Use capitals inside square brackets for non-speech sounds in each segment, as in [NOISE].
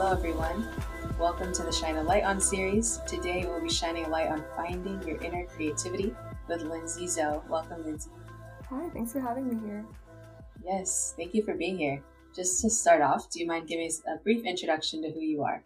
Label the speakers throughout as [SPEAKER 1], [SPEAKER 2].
[SPEAKER 1] Hello, everyone. Welcome to the Shine a Light On series. Today, we'll be shining a light on finding your inner creativity with Lindsay Zoe. Welcome, Lindsay.
[SPEAKER 2] Hi, thanks for having me here.
[SPEAKER 1] Yes, thank you for being here. Just to start off, do you mind giving us a brief introduction to who you are?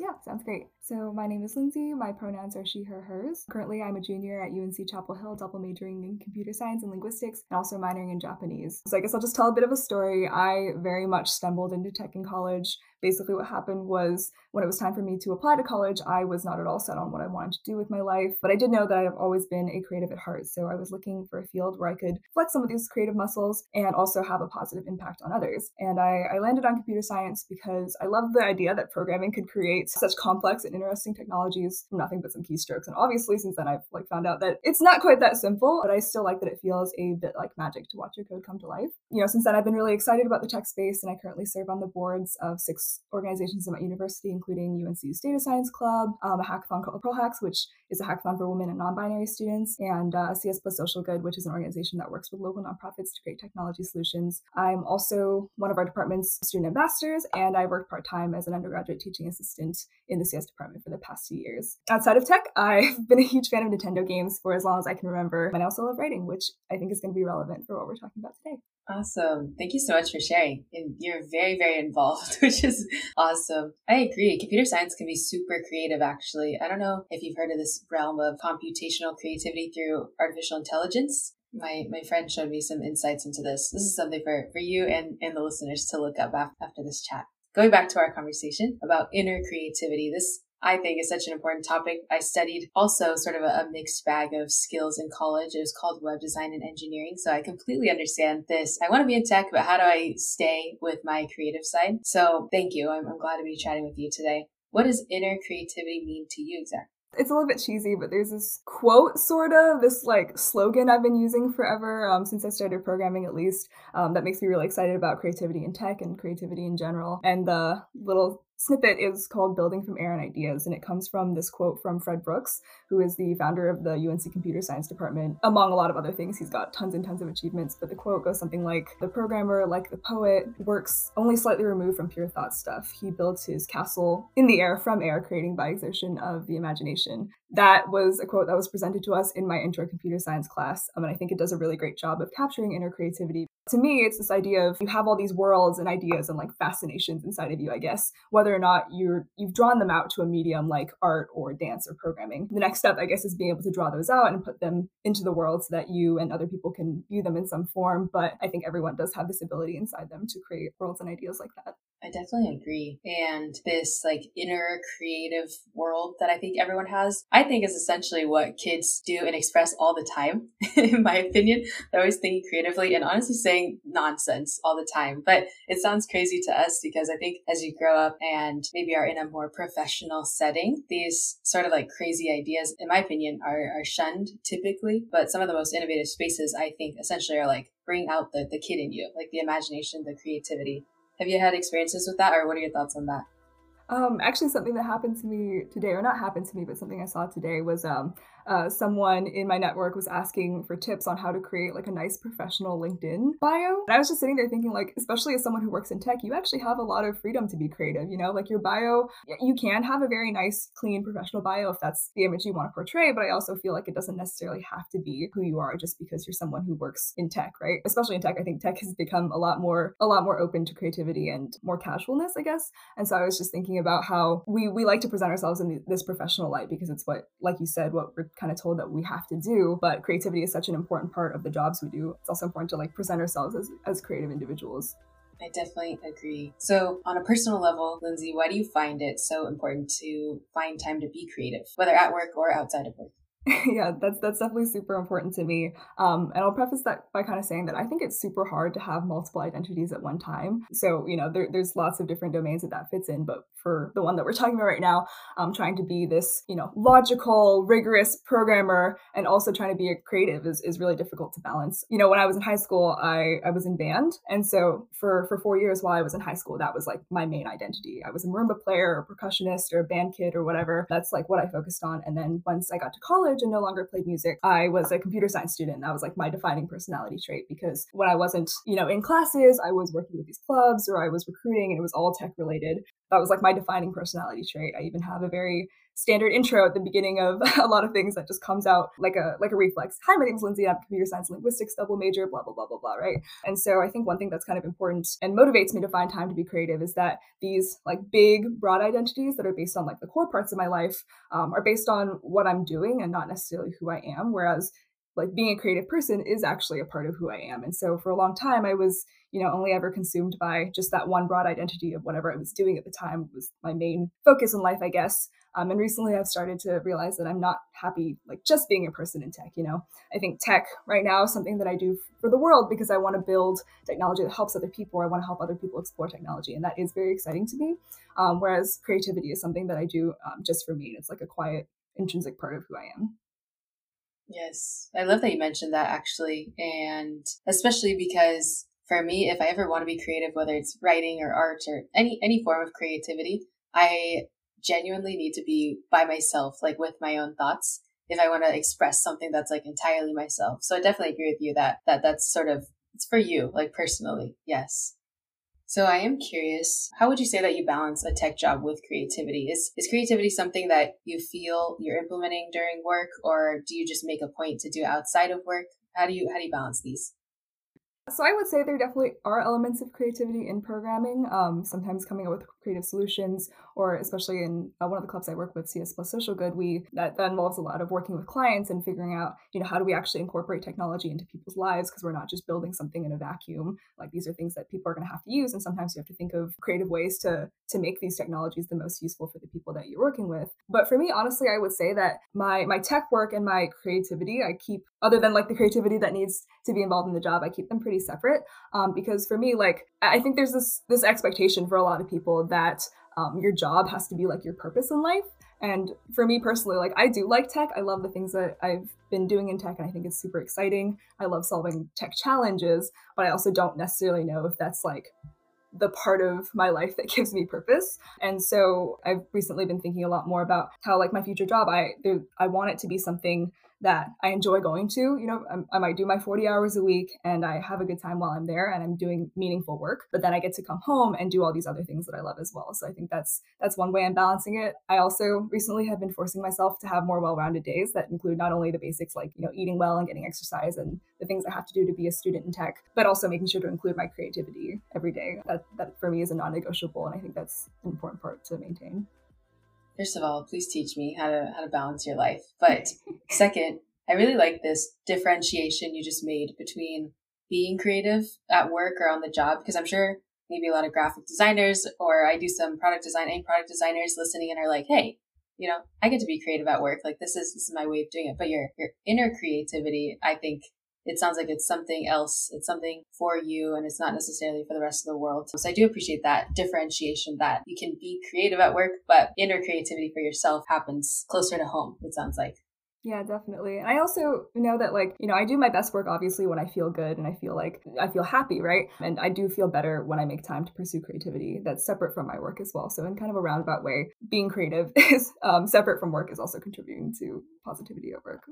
[SPEAKER 2] Yeah, sounds great. So, my name is Lindsay. My pronouns are she, her, hers. Currently, I'm a junior at UNC Chapel Hill, double majoring in computer science and linguistics, and also minoring in Japanese. So, I guess I'll just tell a bit of a story. I very much stumbled into tech in college basically what happened was when it was time for me to apply to college, I was not at all set on what I wanted to do with my life. But I did know that I've always been a creative at heart. So I was looking for a field where I could flex some of these creative muscles and also have a positive impact on others. And I, I landed on computer science because I love the idea that programming could create such complex and interesting technologies from nothing but some keystrokes. And obviously, since then, I've like found out that it's not quite that simple, but I still like that it feels a bit like magic to watch your code come to life. You know, since then, I've been really excited about the tech space, and I currently serve on the boards of six organizations at my university, including UNC's Data Science Club, um, a hackathon called Pearl Hacks, which is a hackathon for women and non-binary students, and uh, CS Plus Social Good, which is an organization that works with local nonprofits to create technology solutions. I'm also one of our department's student ambassadors, and I work part-time as an undergraduate teaching assistant in the CS department for the past two years. Outside of tech, I've [LAUGHS] been a huge fan of Nintendo games for as long as I can remember, and I also love writing, which I think is going to be relevant for what we're talking about today.
[SPEAKER 1] Awesome. Thank you so much for sharing. You're very, very involved, [LAUGHS] which is awesome. I agree. Computer science can be super creative, actually. I don't know if you've heard of this realm of computational creativity through artificial intelligence. My, my friend showed me some insights into this. This is something for, for you and, and the listeners to look up after this chat. Going back to our conversation about inner creativity, this I think is such an important topic. I studied also sort of a, a, mixed bag of skills in college. It was called web design and engineering. So I completely understand this. I want to be in tech, but how do I stay with my creative side? So thank you. I'm, I'm glad to be chatting with you today. What does inner creativity mean to you exactly?
[SPEAKER 2] It's a little bit cheesy, but there's this quote, sort of, this like slogan I've been using forever um, since I started programming, at least, um, that makes me really excited about creativity in tech and creativity in general. And the little snippet is called Building from Air and Ideas, and it comes from this quote from Fred Brooks, who is the founder of the UNC Computer Science Department. Among a lot of other things, he's got tons and tons of achievements, but the quote goes something like The programmer, like the poet, works only slightly removed from pure thought stuff. He builds his castle in the air from air, creating by exertion of the imagination. That was a quote that was presented to us in my intro computer science class, um, and I think it does a really great job of capturing inner creativity to me, it's this idea of you have all these worlds and ideas and like fascinations inside of you, I guess, whether or not you're you've drawn them out to a medium like art or dance or programming. The next step, I guess, is being able to draw those out and put them into the world so that you and other people can view them in some form. But I think everyone does have this ability inside them to create worlds and ideas like that.
[SPEAKER 1] I definitely agree. And this like inner creative world that I think everyone has, I think is essentially what kids do and express all the time, [LAUGHS] in my opinion. They're always thinking creatively and honestly saying nonsense all the time. But it sounds crazy to us because I think as you grow up and maybe are in a more professional setting, these sort of like crazy ideas, in my opinion, are, are shunned typically. But some of the most innovative spaces, I think, essentially are like bring out the, the kid in you, like the imagination, the creativity. Have you had experiences with that, or what are your thoughts on that?
[SPEAKER 2] Um, actually, something that happened to me today, or not happened to me, but something I saw today was um, uh, someone in my network was asking for tips on how to create like a nice professional LinkedIn bio. And I was just sitting there thinking, like, especially as someone who works in tech, you actually have a lot of freedom to be creative. You know, like your bio, you can have a very nice, clean professional bio if that's the image you want to portray. But I also feel like it doesn't necessarily have to be who you are just because you're someone who works in tech, right? Especially in tech, I think tech has become a lot more, a lot more open to creativity and more casualness, I guess. And so I was just thinking about how we we like to present ourselves in this professional light because it's what, like you said, what we're kind of told that we have to do. But creativity is such an important part of the jobs we do. It's also important to like present ourselves as, as creative individuals.
[SPEAKER 1] I definitely agree. So, on a personal level, Lindsay, why do you find it so important to find time to be creative, whether at work or outside of work? [LAUGHS]
[SPEAKER 2] yeah, that's that's definitely super important to me. Um, and I'll preface that by kind of saying that I think it's super hard to have multiple identities at one time. So you know, there, there's lots of different domains that that fits in. But for the one that we're talking about right now, um, trying to be this you know logical, rigorous programmer and also trying to be a creative is, is really difficult to balance. You know, when I was in high school, I I was in band, and so for for four years while I was in high school, that was like my main identity. I was a marimba player or percussionist or a band kid or whatever. That's like what I focused on. And then once I got to college college and no longer played music, I was a computer science student. That was like my defining personality trait because when I wasn't, you know, in classes, I was working with these clubs or I was recruiting and it was all tech related. That was like my defining personality trait. I even have a very standard intro at the beginning of [LAUGHS] a lot of things that just comes out like a like a reflex. Hi, my name is Lindsay. I'm computer science linguistics double major. Blah blah blah blah blah. Right. And so I think one thing that's kind of important and motivates me to find time to be creative is that these like big broad identities that are based on like the core parts of my life um, are based on what I'm doing and not necessarily who I am. Whereas like being a creative person is actually a part of who I am. And so for a long time, I was, you know, only ever consumed by just that one broad identity of whatever I was doing at the time was my main focus in life, I guess. Um, and recently I've started to realize that I'm not happy, like just being a person in tech, you know? I think tech right now is something that I do for the world because I want to build technology that helps other people. I want to help other people explore technology. And that is very exciting to me. Um, whereas creativity is something that I do um, just for me. And it's like a quiet, intrinsic part of who I am.
[SPEAKER 1] Yes. I love that you mentioned that actually. And especially because for me, if I ever want to be creative, whether it's writing or art or any, any form of creativity, I genuinely need to be by myself, like with my own thoughts if I want to express something that's like entirely myself. So I definitely agree with you that, that that's sort of, it's for you, like personally. Yes. So I am curious, how would you say that you balance a tech job with creativity? Is is creativity something that you feel you're implementing during work or do you just make a point to do outside of work? How do you how do you balance these?
[SPEAKER 2] So I would say there definitely are elements of creativity in programming. Um, sometimes coming up with creative solutions, or especially in uh, one of the clubs I work with, CS Plus Social Good, we that, that involves a lot of working with clients and figuring out, you know, how do we actually incorporate technology into people's lives because we're not just building something in a vacuum. Like these are things that people are going to have to use, and sometimes you have to think of creative ways to to make these technologies the most useful for the people that you're working with. But for me, honestly, I would say that my my tech work and my creativity, I keep other than like the creativity that needs to be involved in the job, I keep them pretty separate. Um, because for me, like I think there's this this expectation for a lot of people that um, your job has to be like your purpose in life. And for me personally, like I do like tech. I love the things that I've been doing in tech, and I think it's super exciting. I love solving tech challenges, but I also don't necessarily know if that's like the part of my life that [LAUGHS] gives me purpose. And so I've recently been thinking a lot more about how like my future job, I I want it to be something that I enjoy going to. You know, I'm, i might do my 40 hours a week and I have a good time while I'm there and I'm doing meaningful work, but then I get to come home and do all these other things that I love as well. So I think that's that's one way I'm balancing it. I also recently have been forcing myself to have more well-rounded days that include not only the basics like, you know, eating well and getting exercise and the things I have to do to be a student in tech, but also making sure to include my creativity every day. That that for me is a non-negotiable and I think that's an important part to maintain.
[SPEAKER 1] First of all, please teach me how to how to balance your life. But [LAUGHS] second, I really like this differentiation you just made between being creative at work or on the job because I'm sure maybe a lot of graphic designers or I do some product design and product designers listening and are like, hey, you know, I get to be creative at work. Like this is this is my way of doing it. But your your inner creativity, I think it sounds like it's something else. It's something for you and it's not necessarily for the rest of the world. So I do appreciate that differentiation that you can be creative at work, but inner creativity for yourself happens closer to home, it sounds like.
[SPEAKER 2] Yeah, definitely. And I also know that, like, you know, I do my best work obviously when I feel good and I feel like I feel happy, right? And I do feel better when I make time to pursue creativity that's separate from my work as well. So, in kind of a roundabout way, being creative [LAUGHS] is um, separate from work is also contributing to positivity at work.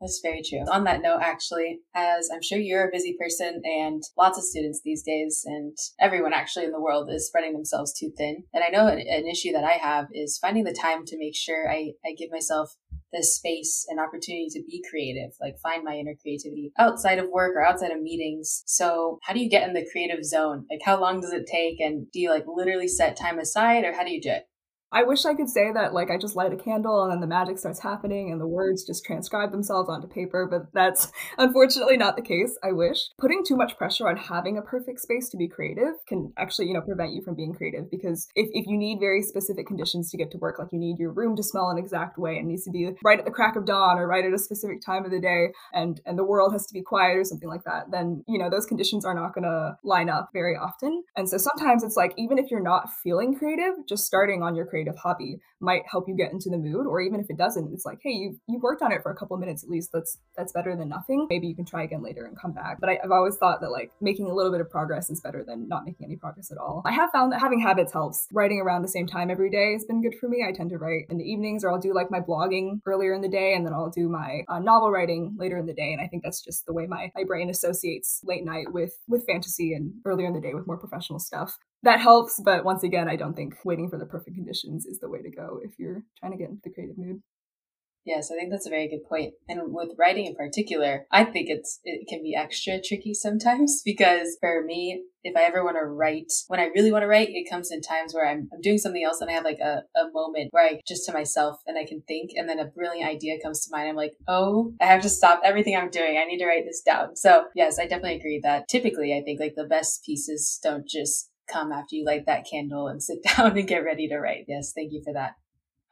[SPEAKER 1] That's very true. On that note, actually, as I'm sure you're a busy person and lots of students these days and everyone actually in the world is spreading themselves too thin. And I know an, issue that I have is finding the time to make sure I, I give myself the space and opportunity to be creative, like find my inner creativity outside of work or outside of meetings. So how do you get in the creative zone? Like how long does it take? And do you like literally set time aside or how do you do it?
[SPEAKER 2] I wish I could say that like I just light a candle and then the magic starts happening and the words just transcribe themselves onto paper, but that's [LAUGHS] unfortunately not the case. I wish. Putting too much pressure on having a perfect space to be creative can actually, you know, prevent you from being creative because if, if you need very specific conditions to get to work, like you need your room to smell an exact way, it needs to be right at the crack of dawn or right at a specific time of the day and and the world has to be quiet or something like that, then you know those conditions are not gonna line up very often. And so sometimes it's like even if you're not feeling creative, just starting on your creative hobby might help you get into the mood or even if it doesn't it's like hey you've, you've worked on it for a couple minutes at least that's that's better than nothing. Maybe you can try again later and come back. But I, i've always thought that like making a little bit of progress is better than not making any progress at all. I have found that having habits helps. Writing around the same time every day has been good for me. I tend to write in the evenings or i'll do like my blogging earlier in the day and then i'll do my uh, novel writing later in the day and i think that's just the way my, my brain associates late night with with fantasy and earlier in the day with more professional stuff that helps. But once again, I don't think waiting for the perfect conditions is the way to go if you're trying to get into the creative mood.
[SPEAKER 1] Yes, I think that's a very good point. And with writing in particular, I think it's it can be extra tricky sometimes [LAUGHS] because for me, if I ever want to write, when I really want to write, it comes in times where I'm, I'm doing something else and I have like a, a moment where I just to myself and I can think and then a brilliant idea comes to mind. I'm like, oh, I have to stop everything I'm doing. I need to write this down. So yes, I definitely agree that typically I think like the best pieces don't just come after you light that candle and sit [LAUGHS] down and get ready to write. Yes, thank you for that.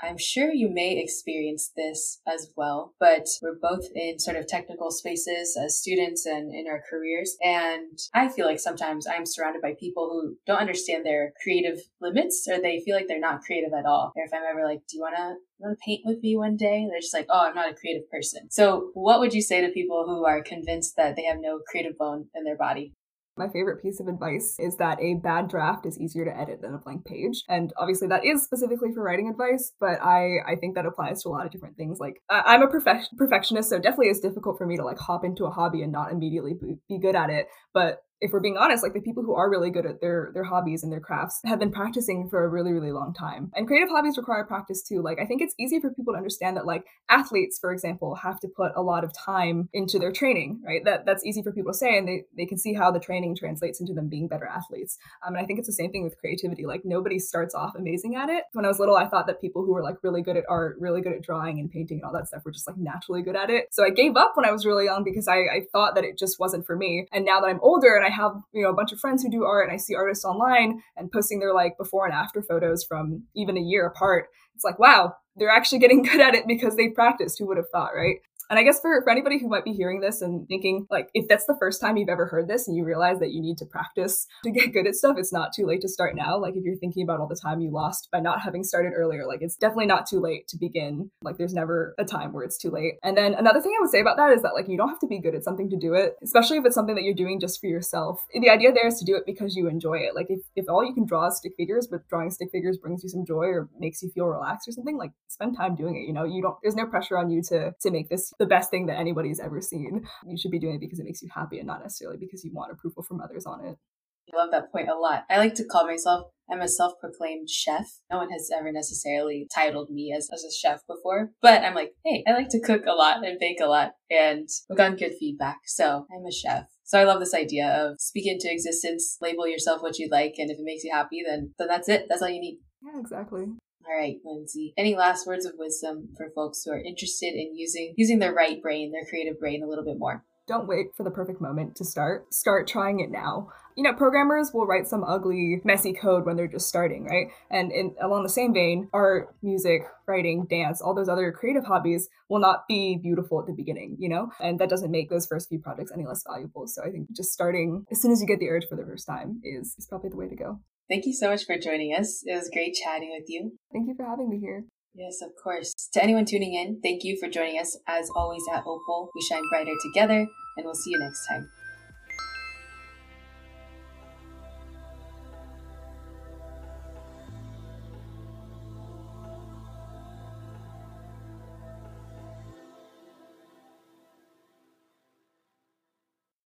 [SPEAKER 1] I'm sure you may experience this as well, but we're both in sort of technical spaces as students and in our careers. And I feel like sometimes I'm surrounded by people who don't understand their creative limits or they feel like they're not creative at all. Or if I'm ever like, do you want to want to paint with me one day? They're just like, oh, I'm not a creative person. So what would you say to people who are convinced that they have no creative bone in their body?
[SPEAKER 2] My favorite piece of advice is that a bad draft is easier to edit than a blank page. And obviously that is specifically for writing advice, but I, I think that applies to a lot of different things. Like I'm a perfec- perfectionist, so definitely it's difficult for me to like hop into a hobby and not immediately be good at it. But if we're being honest, like the people who are really good at their their hobbies and their crafts have been practicing for a really really long time. And creative hobbies require practice too. Like I think it's easy for people to understand that like athletes, for example, have to put a lot of time into their training, right? That that's easy for people to say, and they they can see how the training translates into them being better athletes. Um, and I think it's the same thing with creativity. Like nobody starts off amazing at it. When I was little, I thought that people who were like really good at art, really good at drawing and painting and all that stuff were just like naturally good at it. So I gave up when I was really young because I, I thought that it just wasn't for me. And now that I'm older and I have you know a bunch of friends who do art and I see artists online and posting their like before and after photos from even a year apart. It's like, wow, they're actually getting [LAUGHS] good at it because they practiced. Who would have thought, right? And I guess for, for anybody who might be hearing this and thinking, like, if that's the first time you've ever heard this and you realize that you need to practice to get good at stuff, it's not too late to start now. Like, if you're thinking about all the time you lost by not having started earlier, like, it's definitely not too late to begin. Like, there's never a time where it's too late. And then another thing I would say about that is that, like, you don't have to be good at something to do it, especially if it's something that you're doing just for yourself. The idea there is to do it because you enjoy it. Like, if, if all you can draw is stick figures, but drawing stick figures brings you some joy or makes you feel relaxed or something, like, spend time doing it. You know, you don't, there's no pressure on you to, to make this the best thing that anybody's ever seen. You should be doing it because it makes you happy and not necessarily because you want approval from others on it.
[SPEAKER 1] I love that point a lot. I like to call myself I'm a self-proclaimed chef. No one has ever necessarily titled me as, as a chef before, but I'm like, hey, I like to cook a lot and bake a lot and I've gotten good feedback. So I'm a chef. So I love this idea of speak into existence, label yourself what you like, and if it makes you happy, then then that's it. That's all you need.
[SPEAKER 2] Yeah, exactly.
[SPEAKER 1] All right, Lindsay. Any last words of wisdom for folks who are interested in using using their right brain, their creative brain a little bit more?
[SPEAKER 2] Don't wait for the perfect moment to start. Start trying it now. You know, programmers will write some ugly, messy code when they're just starting, right? And in, along the same vein, art, music, writing, dance, all those other creative hobbies will not be beautiful at the beginning, you know? And that doesn't make those first few projects any less valuable. So I think just starting as soon as you get the urge for the first time is, is probably the way to go.
[SPEAKER 1] Thank you so much for joining us. It was great chatting with you.
[SPEAKER 2] Thank you for having me here.
[SPEAKER 1] Yes, of course. To anyone tuning in, thank you for joining us. As always at Opal, we shine brighter together, and we'll see you next time.